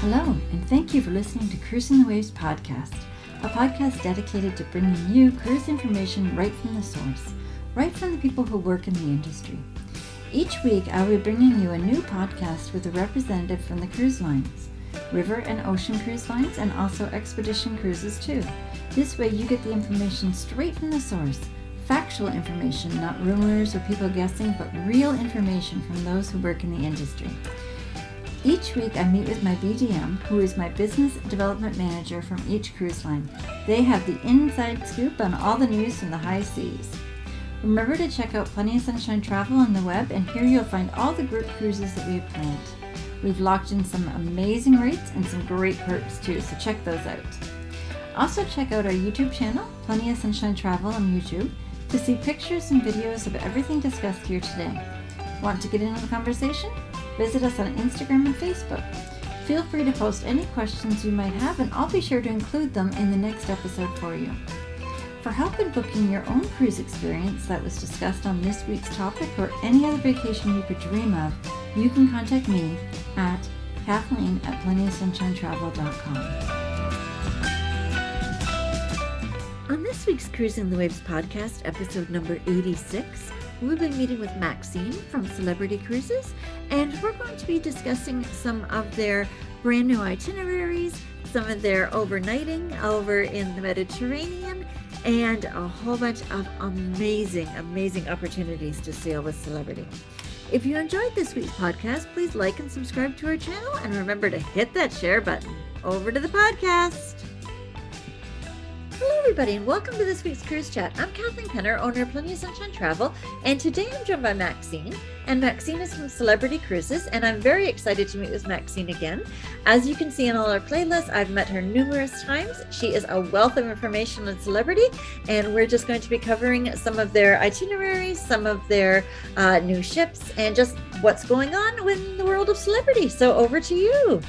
Hello, and thank you for listening to Cruising the Waves podcast, a podcast dedicated to bringing you cruise information right from the source, right from the people who work in the industry. Each week, I will be bringing you a new podcast with a representative from the cruise lines, river and ocean cruise lines, and also expedition cruises too. This way, you get the information straight from the source factual information, not rumors or people guessing, but real information from those who work in the industry. Each week, I meet with my BDM, who is my business development manager from each cruise line. They have the inside scoop on all the news from the high seas. Remember to check out Plenty of Sunshine Travel on the web, and here you'll find all the group cruises that we have planned. We've locked in some amazing rates and some great perks too, so check those out. Also, check out our YouTube channel, Plenty of Sunshine Travel on YouTube, to see pictures and videos of everything discussed here today. Want to get into the conversation? Visit us on Instagram and Facebook. Feel free to post any questions you might have, and I'll be sure to include them in the next episode for you. For help in booking your own cruise experience that was discussed on this week's topic or any other vacation you could dream of, you can contact me at Kathleen at plentyofsunshinetravel.com. On this week's Cruising the Waves podcast, episode number 86, we've been meeting with Maxine from Celebrity Cruises, and we're going to be discussing some of their brand new itineraries, some of their overnighting over in the Mediterranean, and a whole bunch of amazing, amazing opportunities to sail with Celebrity. If you enjoyed this week's podcast, please like and subscribe to our channel, and remember to hit that share button. Over to the podcast. Everybody, and welcome to this week's Cruise Chat. I'm Kathleen Penner, owner of Plenty of Sunshine Travel, and today I'm joined by Maxine. And Maxine is from Celebrity Cruises, and I'm very excited to meet with Maxine again. As you can see in all our playlists, I've met her numerous times. She is a wealth of information on celebrity, and we're just going to be covering some of their itineraries, some of their uh, new ships, and just what's going on in the world of celebrity. So over to you.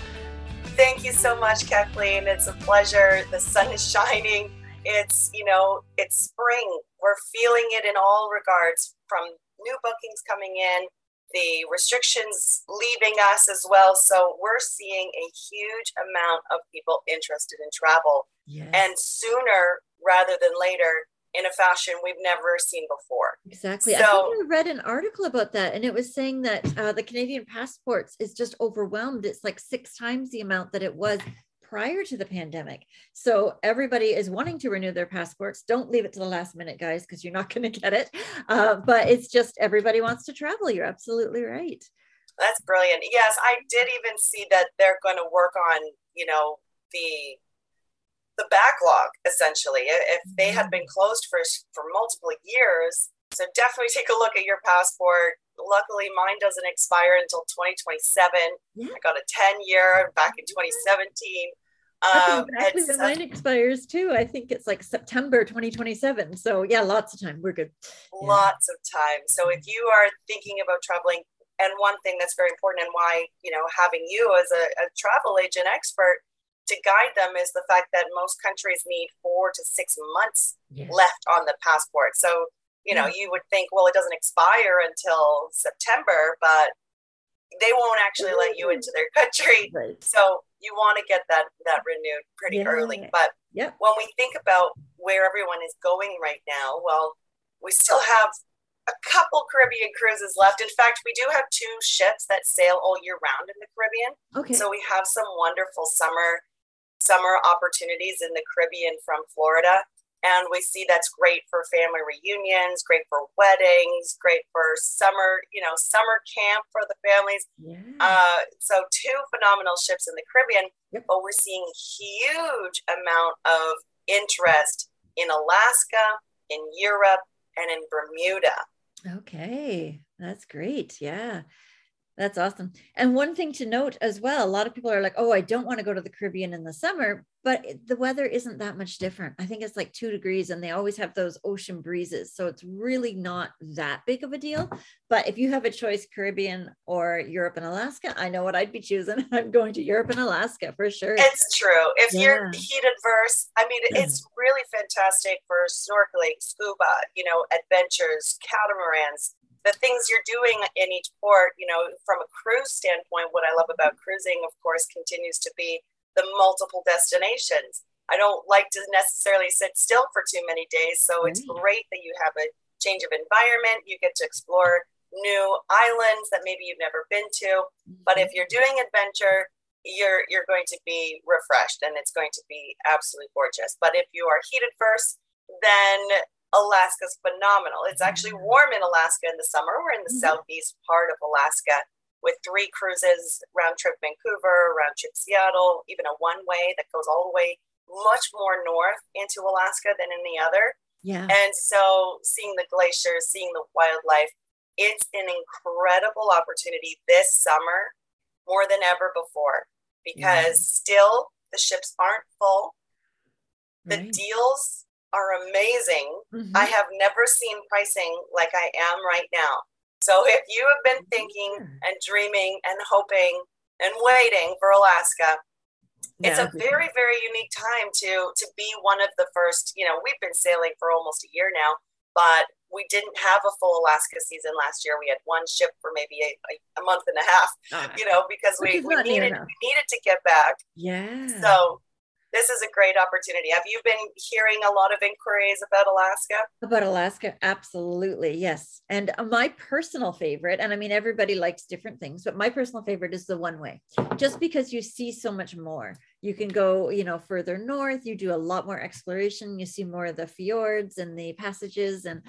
Thank you so much, Kathleen. It's a pleasure. The sun is shining it's, you know, it's spring. We're feeling it in all regards from new bookings coming in, the restrictions leaving us as well. So we're seeing a huge amount of people interested in travel. Yes. And sooner rather than later, in a fashion we've never seen before. Exactly. So, I think I read an article about that, and it was saying that uh, the Canadian passports is just overwhelmed. It's like six times the amount that it was prior to the pandemic. So everybody is wanting to renew their passports. Don't leave it to the last minute, guys, because you're not going to get it. Uh, but it's just everybody wants to travel. You're absolutely right. That's brilliant. Yes, I did even see that they're going to work on, you know, the the backlog essentially. If they had been closed for for multiple years, so definitely take a look at your passport. Luckily, mine doesn't expire until 2027. Yeah. I got a 10 year back in 2017. Um, exactly when mine expires too. I think it's like September 2027. So yeah, lots of time. We're good. Lots yeah. of time. So if you are thinking about traveling, and one thing that's very important and why you know having you as a, a travel agent expert to guide them is the fact that most countries need four to six months yes. left on the passport. So you know, you would think, well, it doesn't expire until September, but they won't actually let you into their country. Right. So you want to get that that renewed pretty yeah. early. But yep. when we think about where everyone is going right now, well, we still have a couple Caribbean cruises left. In fact, we do have two ships that sail all year round in the Caribbean. Okay. So we have some wonderful summer summer opportunities in the Caribbean from Florida. And we see that's great for family reunions, great for weddings, great for summer, you know, summer camp for the families. Yeah. Uh, so two phenomenal ships in the Caribbean, yep. but we're seeing huge amount of interest in Alaska, in Europe, and in Bermuda. Okay, that's great. Yeah. That's awesome. And one thing to note as well, a lot of people are like, oh, I don't want to go to the Caribbean in the summer, but the weather isn't that much different. I think it's like two degrees and they always have those ocean breezes. So it's really not that big of a deal. But if you have a choice, Caribbean or Europe and Alaska, I know what I'd be choosing. I'm going to Europe and Alaska for sure. It's true. If yeah. you're heat adverse, I mean, it's really fantastic for snorkeling, scuba, you know, adventures, catamarans the things you're doing in each port, you know, from a cruise standpoint, what I love about cruising, of course, continues to be the multiple destinations. I don't like to necessarily sit still for too many days. So it's great that you have a change of environment. You get to explore new islands that maybe you've never been to. But if mm-hmm. you're doing adventure, you're you're going to be refreshed and it's going to be absolutely gorgeous. But if you are heated first, then Alaska's phenomenal. It's actually mm-hmm. warm in Alaska in the summer. We're in the mm-hmm. southeast part of Alaska with three cruises, round trip Vancouver, round trip Seattle, even a one way that goes all the way much more north into Alaska than any other. Yeah. And so seeing the glaciers, seeing the wildlife, it's an incredible opportunity this summer more than ever before because yeah. still the ships aren't full. The right. deals are amazing. Mm-hmm. I have never seen pricing like I am right now. So if you have been thinking and dreaming and hoping and waiting for Alaska, it's a very very unique time to to be one of the first you know we've been sailing for almost a year now but we didn't have a full alaska season last year. We had one ship for maybe a, a, a month and a half oh, you know because we, we needed we needed to get back. Yeah. So this is a great opportunity. Have you been hearing a lot of inquiries about Alaska? About Alaska, absolutely, yes. And uh, my personal favorite, and I mean, everybody likes different things, but my personal favorite is the one way, just because you see so much more. You can go, you know, further north, you do a lot more exploration, you see more of the fjords and the passages and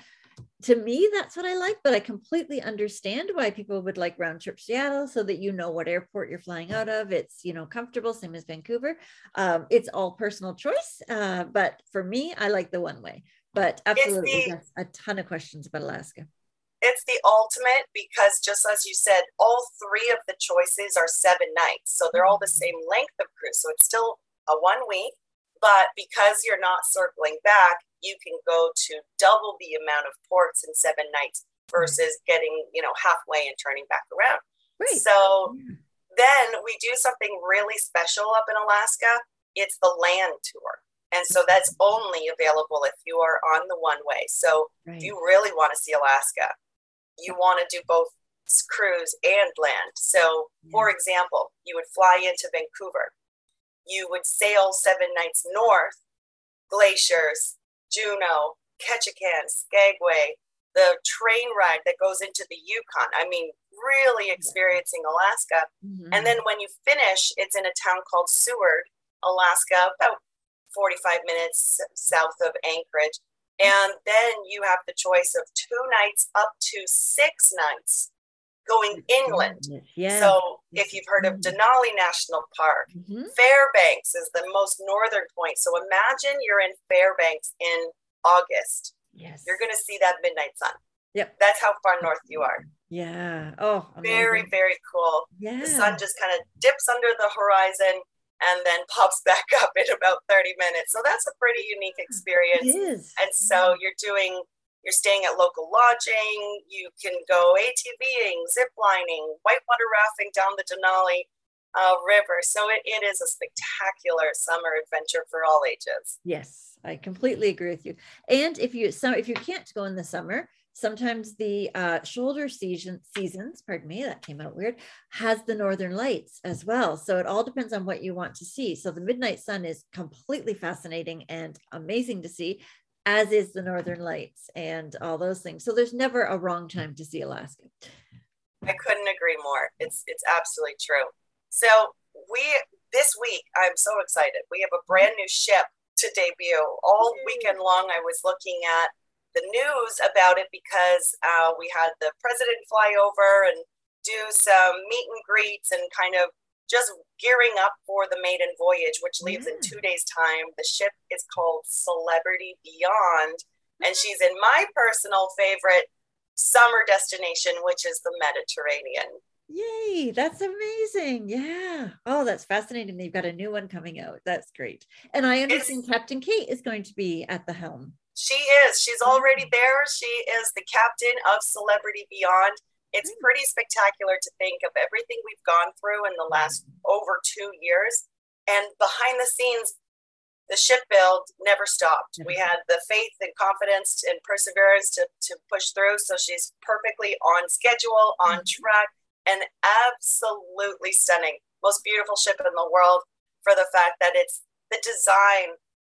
to me, that's what I like, but I completely understand why people would like round trip Seattle so that you know what airport you're flying out of. It's, you know, comfortable, same as Vancouver. Um, it's all personal choice. Uh, but for me, I like the one way. But absolutely, the, a ton of questions about Alaska. It's the ultimate because, just as you said, all three of the choices are seven nights. So they're all the mm-hmm. same length of cruise. So it's still a one week, but because you're not circling back, you can go to double the amount of ports in seven nights versus getting, you know, halfway and turning back around. Right. So yeah. then we do something really special up in Alaska. It's the land tour. And so that's only available if you are on the one way. So right. if you really want to see Alaska, you want to do both cruise and land. So, yeah. for example, you would fly into Vancouver. You would sail seven nights north, glaciers, Juneau, Ketchikan, Skagway, the train ride that goes into the Yukon. I mean, really experiencing Alaska. Mm-hmm. And then when you finish, it's in a town called Seward, Alaska, about 45 minutes south of Anchorage. And then you have the choice of two nights up to six nights going inland. Yeah. So if you've heard of mm-hmm. Denali National Park, mm-hmm. Fairbanks is the most northern point. So imagine you're in Fairbanks in August. Yes. You're going to see that midnight sun. Yep. That's how far north you are. Yeah. Oh, amazing. very, very cool. Yeah. The sun just kind of dips under the horizon and then pops back up in about 30 minutes. So that's a pretty unique experience. It is. And so you're doing you're staying at local lodging. You can go ATVing, ziplining, whitewater rafting down the Denali uh, River. So it, it is a spectacular summer adventure for all ages. Yes, I completely agree with you. And if you some if you can't go in the summer, sometimes the uh, shoulder season seasons, pardon me, that came out weird, has the northern lights as well. So it all depends on what you want to see. So the midnight sun is completely fascinating and amazing to see as is the northern lights and all those things. So there's never a wrong time to see alaska. I couldn't agree more. It's it's absolutely true. So we this week i'm so excited. We have a brand new ship to debut. All weekend long i was looking at the news about it because uh, we had the president fly over and do some meet and greets and kind of just gearing up for the maiden voyage, which leaves yeah. in mm. two days' time. The ship is called Celebrity Beyond, and she's in my personal favorite summer destination, which is the Mediterranean. Yay, that's amazing. Yeah. Oh, that's fascinating. They've got a new one coming out. That's great. And I understand it's, Captain Kate is going to be at the helm. She is. She's already there. She is the captain of Celebrity Beyond it's hmm. pretty spectacular to think of everything we've gone through in the last over two years. And behind the scenes, the ship build never stopped. We had the faith and confidence and perseverance to, to push through. So she's perfectly on schedule, on mm-hmm. track, and absolutely stunning. most beautiful ship in the world for the fact that it's the design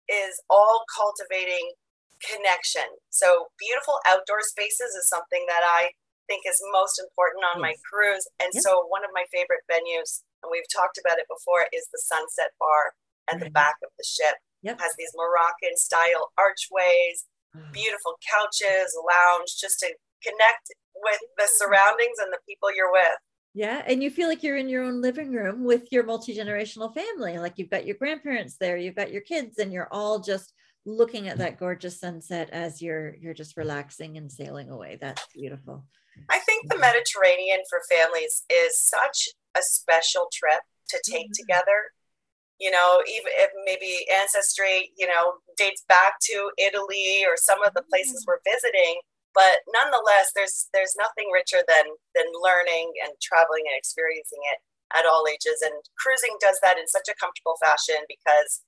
is all cultivating connection. So beautiful outdoor spaces is something that I think is most important on yes. my cruise. And yep. so one of my favorite venues, and we've talked about it before, is the Sunset Bar at the back of the ship. Yep. It has these Moroccan style archways, mm. beautiful couches, lounge, just to connect with the surroundings and the people you're with. Yeah. And you feel like you're in your own living room with your multi generational family. Like you've got your grandparents there, you've got your kids, and you're all just looking at that gorgeous sunset as you're you're just relaxing and sailing away. That's beautiful. I think the Mediterranean for families is such a special trip to take mm-hmm. together. You know, even if maybe ancestry, you know, dates back to Italy or some of the places mm-hmm. we're visiting, but nonetheless there's there's nothing richer than than learning and traveling and experiencing it at all ages and cruising does that in such a comfortable fashion because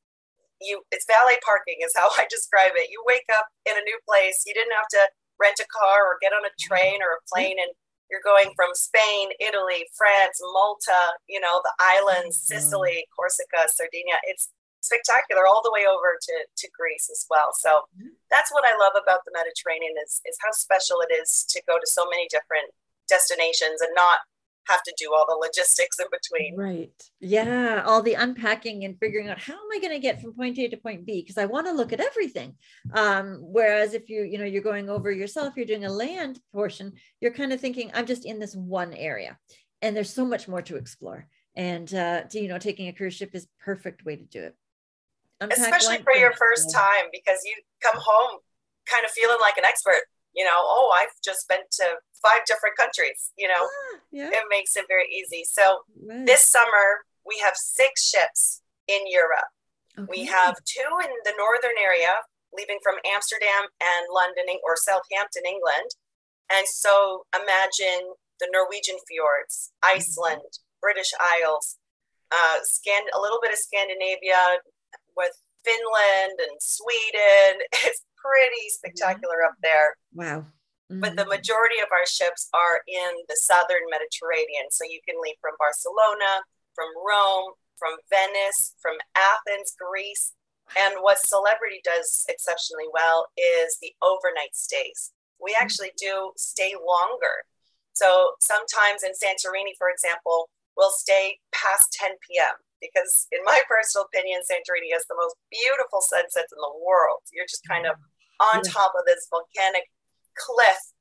you it's valet parking is how i describe it you wake up in a new place you didn't have to rent a car or get on a mm-hmm. train or a mm-hmm. plane and you're going from Spain, Italy, France, Malta, you know, the islands, mm-hmm. Sicily, Corsica, Sardinia. It's spectacular all the way over to, to Greece as well. So mm-hmm. that's what I love about the Mediterranean is, is how special it is to go to so many different destinations and not have to do all the logistics in between. Right. Yeah. All the unpacking and figuring out how am I going to get from point A to point B? Because I want to look at everything. Um, whereas if you, you know, you're going over yourself, you're doing a land portion, you're kind of thinking, I'm just in this one area. And there's so much more to explore. And uh, to, you know, taking a cruise ship is perfect way to do it especially for your first time because you come home kind of feeling like an expert you know oh i've just been to five different countries you know ah, yeah. it makes it very easy so right. this summer we have six ships in europe okay. we have two in the northern area leaving from amsterdam and london or southampton england and so imagine the norwegian fjords mm-hmm. iceland mm-hmm. british isles uh, Scan- a little bit of Scandinavia, with Finland and Sweden. It's pretty spectacular up there. Wow. Mm-hmm. But the majority of our ships are in the southern Mediterranean. So you can leave from Barcelona, from Rome, from Venice, from Athens, Greece. And what Celebrity does exceptionally well is the overnight stays. We mm-hmm. actually do stay longer. So sometimes in Santorini, for example, we'll stay past 10 p.m because in my personal opinion santorini has the most beautiful sunsets in the world you're just kind of on top of this volcanic cliff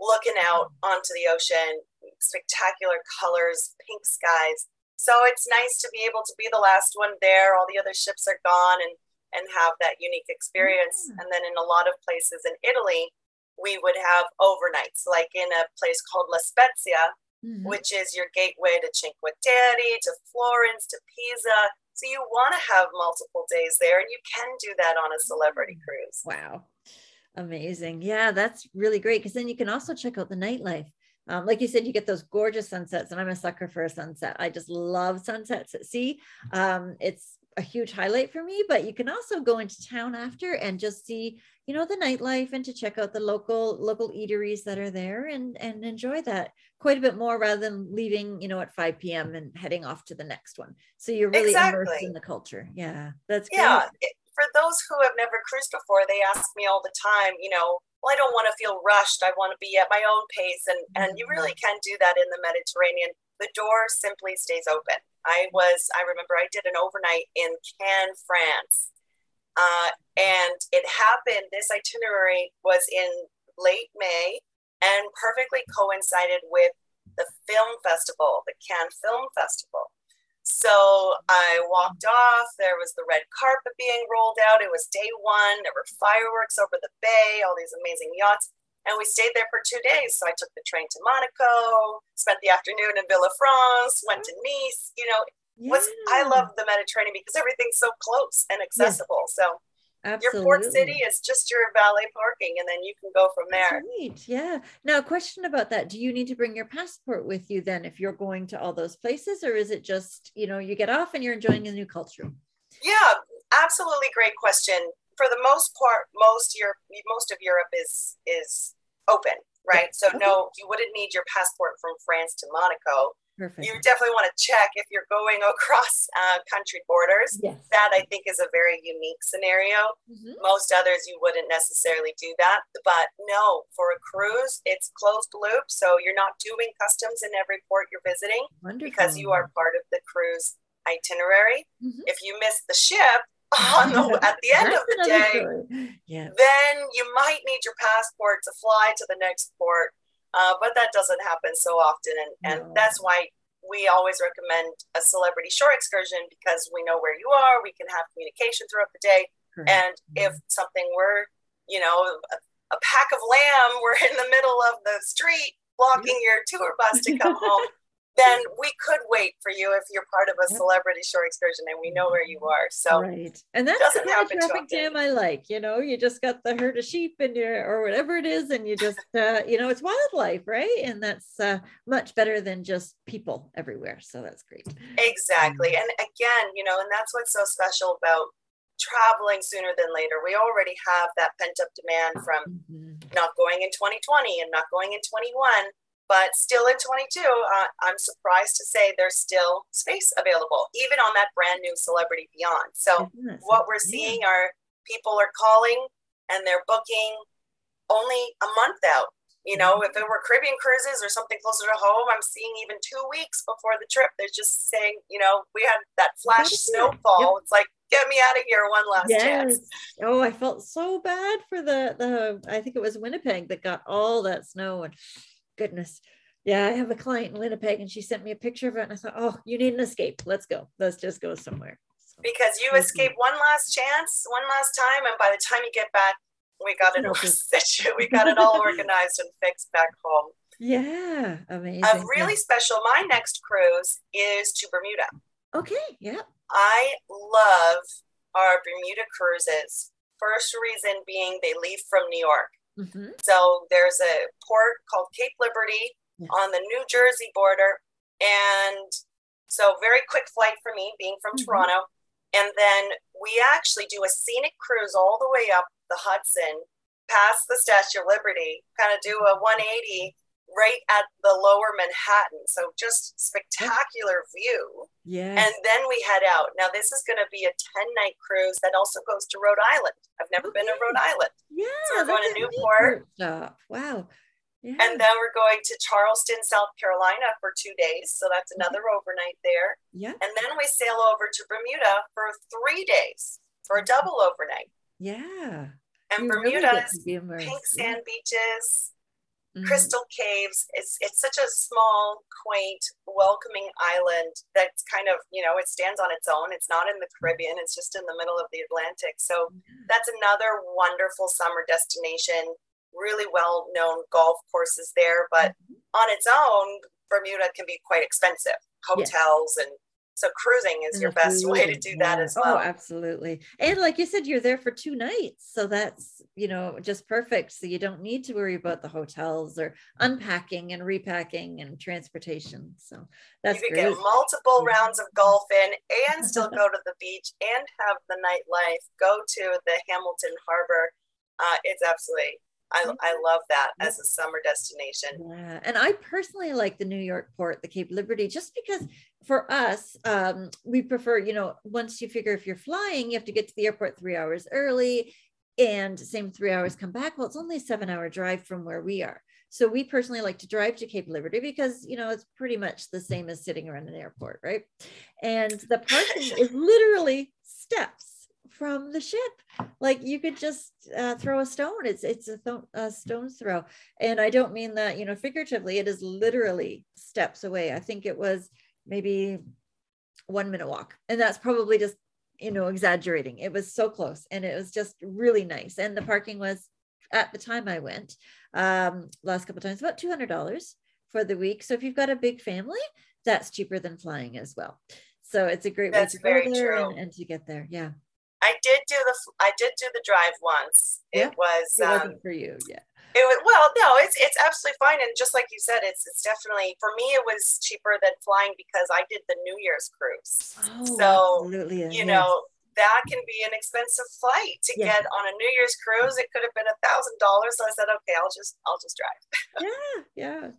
looking out onto the ocean spectacular colors pink skies so it's nice to be able to be the last one there all the other ships are gone and and have that unique experience yeah. and then in a lot of places in italy we would have overnights like in a place called la spezia mm-hmm. which is your gateway to Cinque Terre, to Florence, to Pisa. So you want to have multiple days there, and you can do that on a celebrity mm. cruise. Wow. Amazing. Yeah, that's really great because then you can also check out the nightlife. Um, like you said, you get those gorgeous sunsets, and I'm a sucker for a sunset. I just love sunsets at sea. Um, it's a huge highlight for me, but you can also go into town after and just see, you know, the nightlife and to check out the local local eateries that are there and and enjoy that quite a bit more rather than leaving, you know, at 5 p.m. and heading off to the next one. So you're really exactly. immersed in the culture. Yeah, that's yeah. It, for those who have never cruised before, they ask me all the time, you know, well, I don't want to feel rushed. I want to be at my own pace, and and you really mm-hmm. can do that in the Mediterranean. The door simply stays open I was, I remember I did an overnight in Cannes, France. Uh, and it happened, this itinerary was in late May and perfectly coincided with the film festival, the Cannes Film Festival. So I walked off. There was the red carpet being rolled out. It was day one. There were fireworks over the bay, all these amazing yachts. And we stayed there for two days. So I took the train to Monaco, spent the afternoon in Villefranche, went to Nice. You know, yeah. was I love the Mediterranean because everything's so close and accessible. Yeah. So Absolutely. Your port city is just your valet parking, and then you can go from there. Yeah. Now, a question about that: Do you need to bring your passport with you then if you're going to all those places, or is it just you know you get off and you're enjoying a new culture? Yeah, absolutely great question for the most part, most Europe, most of Europe is is open, right? So okay. no, you wouldn't need your passport from France to Monaco. Perfect. you definitely want to check if you're going across uh, country borders. Yes. That I think is a very unique scenario. Mhm. Most others, you wouldn't necessarily do that. But no, for a cruise, it's closed loop. So you're not doing customs in every port you're visiting Wonderful. because you are part of the cruise itinerary. Mhm. If you miss the ship on the, at the end of the day. Yeah. then you might need your passport to fly to the next port. Uh, but that doesn't happen so often. And, and No. that's why we always recommend a celebrity shore excursion because we know where you are. We can have communication throughout the day. Correct. And if something were, you know, a, a pack of lamb were in the middle of the street blocking your tour bus to come home, then we could wait for you if you're part of a celebrity shore excursion and we know where you are. So right. And that's the doesn't kind of traffic jam I like. You know, you just got the herd of sheep and your or whatever it is, and you just uh, you know, it's wildlife, right? And that's uh, much better than just people everywhere. So that's great. Exactly. And again, you know, and that's what's so special about traveling sooner than later. We already have that pent up demand from Mhm. not going in 2020 and not going in 21, but still in 22. Uh, I'm surprised to say there's still space available, even on that brand new Celebrity Beyond. So, that what we're something? Yeah. seeing are people are calling and they're booking only a month out. You know, Mm-hmm. if it were Caribbean cruises or something closer to home, I'm seeing even two weeks before the trip. They're just saying, you know, we had that flash That is it. snowfall. It's like, get me out of here one last Yes. chance. Oh, I felt so bad for the the I think it was Winnipeg that got all that snow and goodness. Yeah, I have a client in Winnipeg and she sent me a picture of it and I thought, "Oh, you need an escape. Let's go. Let's just go somewhere." So, Because you escape one last chance, one last time, and by the time you get back, we got it all situ- we got it all organized and fixed back home. yeah, amazing. A Yeah. really special, my next cruise is to Bermuda. Okay, yeah. I love our Bermuda cruises. First reason being they leave from New York. Hmm So there's a port called Cape Liberty on the New Jersey border. And so very quick flight for me being from Mhm. Toronto. And then we actually do a scenic cruise all the way up the Hudson, past the Statue of Liberty, kind of do a 180 right at the lower Manhattan. So just spectacular view. Yeah. And then we head out. Now, this is going to be a 10 night cruise that also goes to Rhode Island. I've never been to Rhode Island. yeah, so we're going to Newport. Wow. Yeah. And then we're going to Charleston, South Carolina for two days. So that's Mm-hmm. another overnight there. yeah. And then we sail over to Bermuda for three days for a double overnight. Yeah. And You Bermuda get is to be immersed. pink Yeah. sand beaches, Mhm. crystal caves. It's it's such a small, quaint, welcoming island that's kind of you know it stands on its own. It's not in the Caribbean. It's just in the middle of the Atlantic. So that's another wonderful summer destination. Really well known golf courses there, but Mhm. on its own, Bermuda can be quite expensive. Hotels and so cruising is your best way to do that yeah. as well. Oh, absolutely. And like you said, you're there for two nights. So that's, you know, just perfect. So you don't need to worry about the hotels or unpacking and repacking and transportation. So that's you could great. get multiple rounds of golf in and still go to the beach and have the nightlife. Go to the Hamilton Harbor. Uh, it's absolutely, I, I love that as a summer destination. Yeah, and I personally like the New York port, the Cape Liberty, just because for us, um, we prefer, you know, once you figure if you're flying, you have to get to the airport three hours early and same three hours come back. Well, it's only a seven hour drive from where we are. So we personally like to drive to Cape Liberty because, you know, it's pretty much the same as sitting around an airport, right? And the parking is literally steps from the ship. Like you could just uh, throw a stone. It's it's a, th- a stone's throw. And I don't mean that, you know, figuratively, it is literally steps away. I think it was maybe one minute walk. And that's probably just, you know, exaggerating. It was so close and it was just really nice. And the parking was at the time I went, um, last couple times, about $200 for the week. So if you've got a big family, that's cheaper than flying as well. So it's a great That's way to very go there true. and, and to get there. Yeah. I did do the I did do the drive once. Yeah, It was It um, wasn't for you. Yeah. It was well, no, it's it's absolutely fine, and just like you said, it's it's definitely for me. It was cheaper than flying because I did the New Year's cruise. Oh, So, absolutely. you yes. know, that can be an expensive flight to yeah. get on a New Year's cruise. It could have been a thousand dollars. So I said, okay, I'll just I'll just drive. yeah, yeah,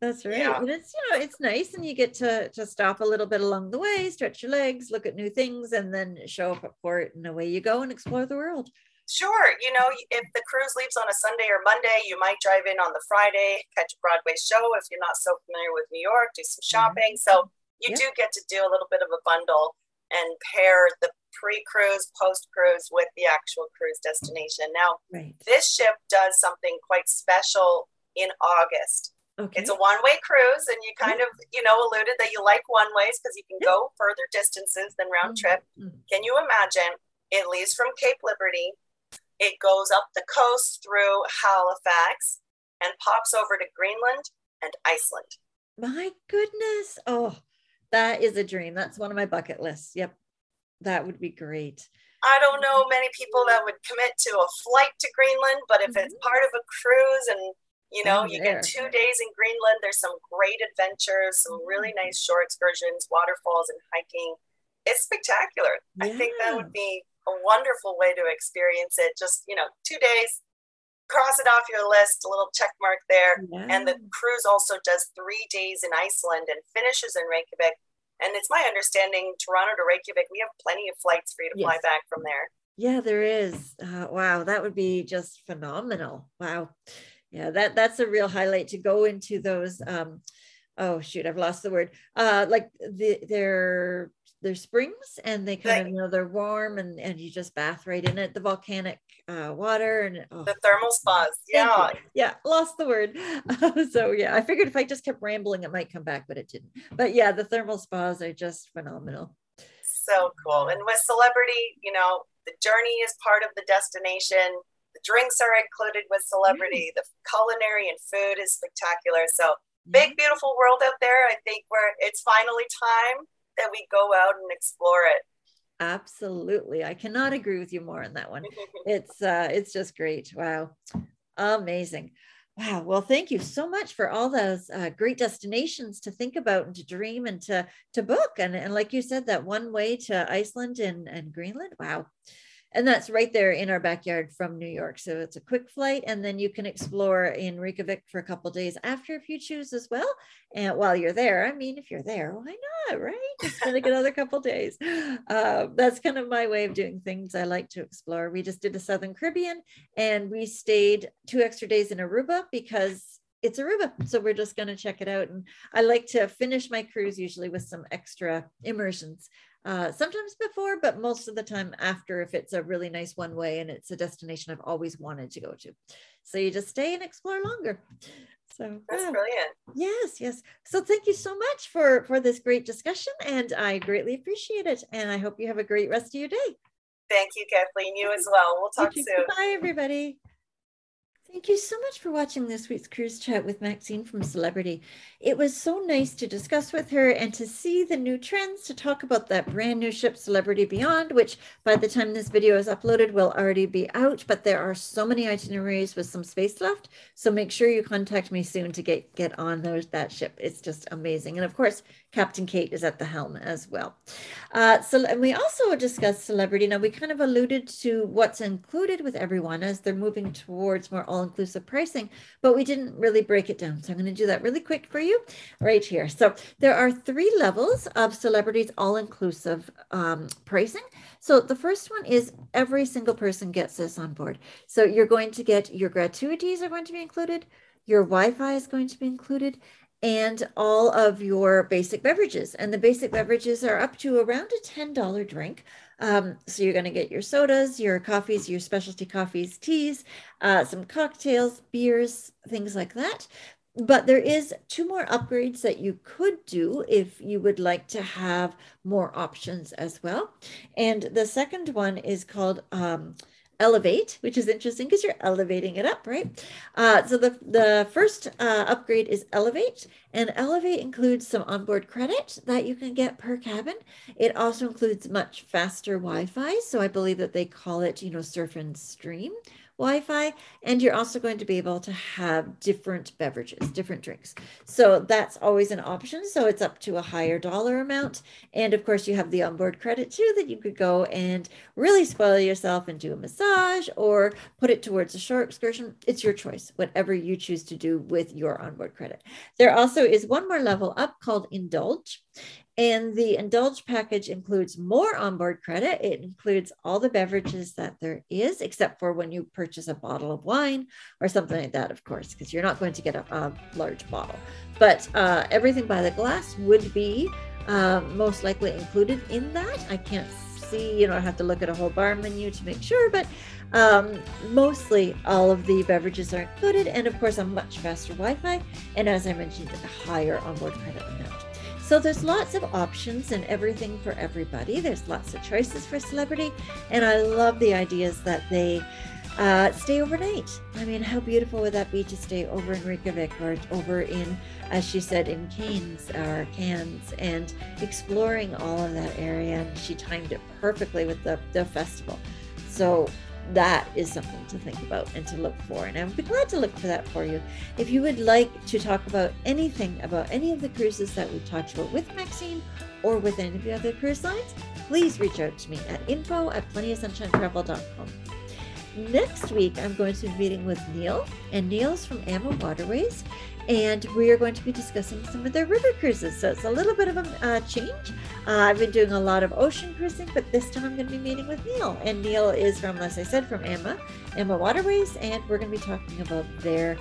that's right. Yeah. And it's you know it's nice, and you get to to stop a little bit along the way, stretch your legs, look at new things, and then show up at port, and away you go and explore the world. Sure, you know if the cruise leaves on a Sunday or Monday, you might drive in on the Friday, catch a Broadway show. If you're not so familiar with New York, do some shopping. Mm-hmm. So you yeah. do get to do a little bit of a bundle and pair the pre-cruise, post-cruise with the actual cruise destination. Now, right. this ship does something quite special in August. Okay. It's a one-way cruise, and you kind of, you know, alluded that you like one-ways because you can go further distances than round mm-hmm. trip. Mm-hmm. Can you imagine? It leaves from Cape Liberty, it goes up the coast through Halifax, and pops over to Greenland and Iceland. My goodness! Oh, that is a dream. That's one of my bucket lists. Yep. That would be great. I don't know many people that would commit to a flight to Greenland, but if mm-hmm. it's part of a cruise and you know, you get two days in Greenland, there's some great adventures, some really mm-hmm. nice shore excursions, waterfalls, and hiking. It's spectacular. Yeah. I think that would be a wonderful way to experience it. Just, you know, two days, cross it off your list, a little check mark there. Yeah. And the cruise also does three days in Iceland and finishes in Reykjavik. And it's my understanding, Toronto to Reykjavik, we have plenty of flights for you to yes. fly back from there. Yeah, there is. Uh, wow, that would be just phenomenal. Wow. Yeah, that that's a real highlight to go into those. Um, oh shoot, I've lost the word. Uh, like the their they're springs and they kind of you know they're warm and and you just bath right in it the volcanic uh, water and oh. the thermal spas yeah. Yeah lost the word. So yeah i figured if i just kept rambling it might come back but it didn't. But yeah the thermal spas are just phenomenal. So cool and with celebrity you know the journey is part of the destination. The drinks are included with celebrity. Mm. the culinary and food is spectacular. So big beautiful world out there. I think where it's finally time that we go out and explore it. Absolutely. I cannot agree with you more on that one. It's uh it's just great. Wow. Amazing. Wow. Well thank you so much for all those uh, great destinations to think about and to dream and to to book. And, and like you said that one way to iceland and, and greenland. Wow and that's right there in our backyard from New York. So it's a quick flight, and then you can explore in Reykjavik for a couple days after if you choose as well. And while you're there, I mean, if you're there, why not, right? Just spend another couple days. Uh, that's kind of my way of doing things. I like to explore. We just did the Southern Caribbean, and we stayed two extra days in Aruba because it's Aruba. So we're just going to check it out. And I like to finish my cruise usually with some extra immersions uh, sometimes before, but most of the time after if it's a really nice one way and it's a destination I've always wanted to go to. So you just stay and explore longer. So that's yeah. brilliant. Yes, yes. So thank you so much for for this great discussion, and I greatly appreciate it. And I hope you have a great rest of your day. Thank you, Kathleen. You as well. We'll talk soon. Bye, everybody. Thank you so much for watching this week's cruise chat with Maxine from Celebrity. It was so nice to discuss with her and to see the new trends, to talk about that brand new ship Celebrity Beyond, which by the time this video is uploaded will already be out, but there are so many itineraries with some space left. So make sure you contact me soon to get, get on those, that ship. It's just amazing. And of course, Captain Kate is at the helm as well. Uh, so, and we also discussed Celebrity. Now, we kind of alluded to what's included with everyone as they're moving towards more all inclusive pricing, but we didn't really break it down. So, I'm going to do that really quick for you right here. So, there are three levels of celebrities all inclusive um, pricing. So, the first one is every single person gets this on board. So, you're going to get your gratuities are going to be included. Your Wi Fi is going to be included and all of your basic beverages. And the basic beverages are up to around a $10 drink. Um, so you're going to get your sodas, your coffees, your specialty coffees, teas, uh, some cocktails, beers, things like that. But there is two more upgrades that you could do if you would like to have more options as well. And the second one is called um, elevate, which is interesting because you're elevating it up, right? Uh, so the, the first uh, upgrade is elevate, and elevate includes some onboard credit that you can get per cabin. It also includes much faster Wi-Fi, so I believe that they call it, you know, surf and stream Wi-Fi, and you're also going to be able to have different beverages, different drinks. So that's always an option. So it's up to a higher dollar amount, and of course you have the onboard credit too that you could go and really spoil yourself and do a massage or put it towards a shore excursion. It's your choice, whatever you choose to do with your onboard credit. There also is one more level up called Indulge. And the Indulge package includes more onboard credit. It includes all the beverages that there is, except for when you purchase a bottle of wine or something like that, of course, because you're not going to get a, a large bottle. But uh, everything by the glass would be uh, most likely included in that. I can't see, you know, I have to look at a whole bar menu to make sure, but um, mostly all of the beverages are included, and of course, a much faster Wi Fi, and as I mentioned, a higher onboard credit. So there's lots of options and everything for everybody. There's lots of choices for celebrity, and I love the ideas that they uh, stay overnight. I mean, how beautiful would that be to stay over in Reykjavik or over in, as she said, in Cannes or Cannes and exploring all of that area. And she timed it perfectly with the, the festival. So that is something to think about and to look for. And I would be glad to look for that for you. If you would like to talk about anything about any of the cruises that we talked about with Maxine or with any of the other cruise lines, please reach out to me at info at plentyofsunshinetravel.com. Next week, I'm going to be meeting with Neil, and Neil's from AmaWaterways, and we are going to be discussing some of their river cruises. So it's a little bit of a uh, change. Uh, I've been doing a lot of ocean cruising, but this time I'm going to be meeting with Neil. And Neil is from, as I said, from Ama, Amma Waterways, and we're going to be talking about their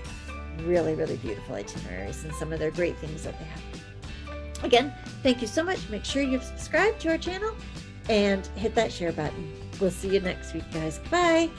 really, really beautiful itineraries and some of their great things that they have. Again, thank you so much. Make sure you've subscribed to our channel and hit that share button. We'll see you next week, guys. Bye.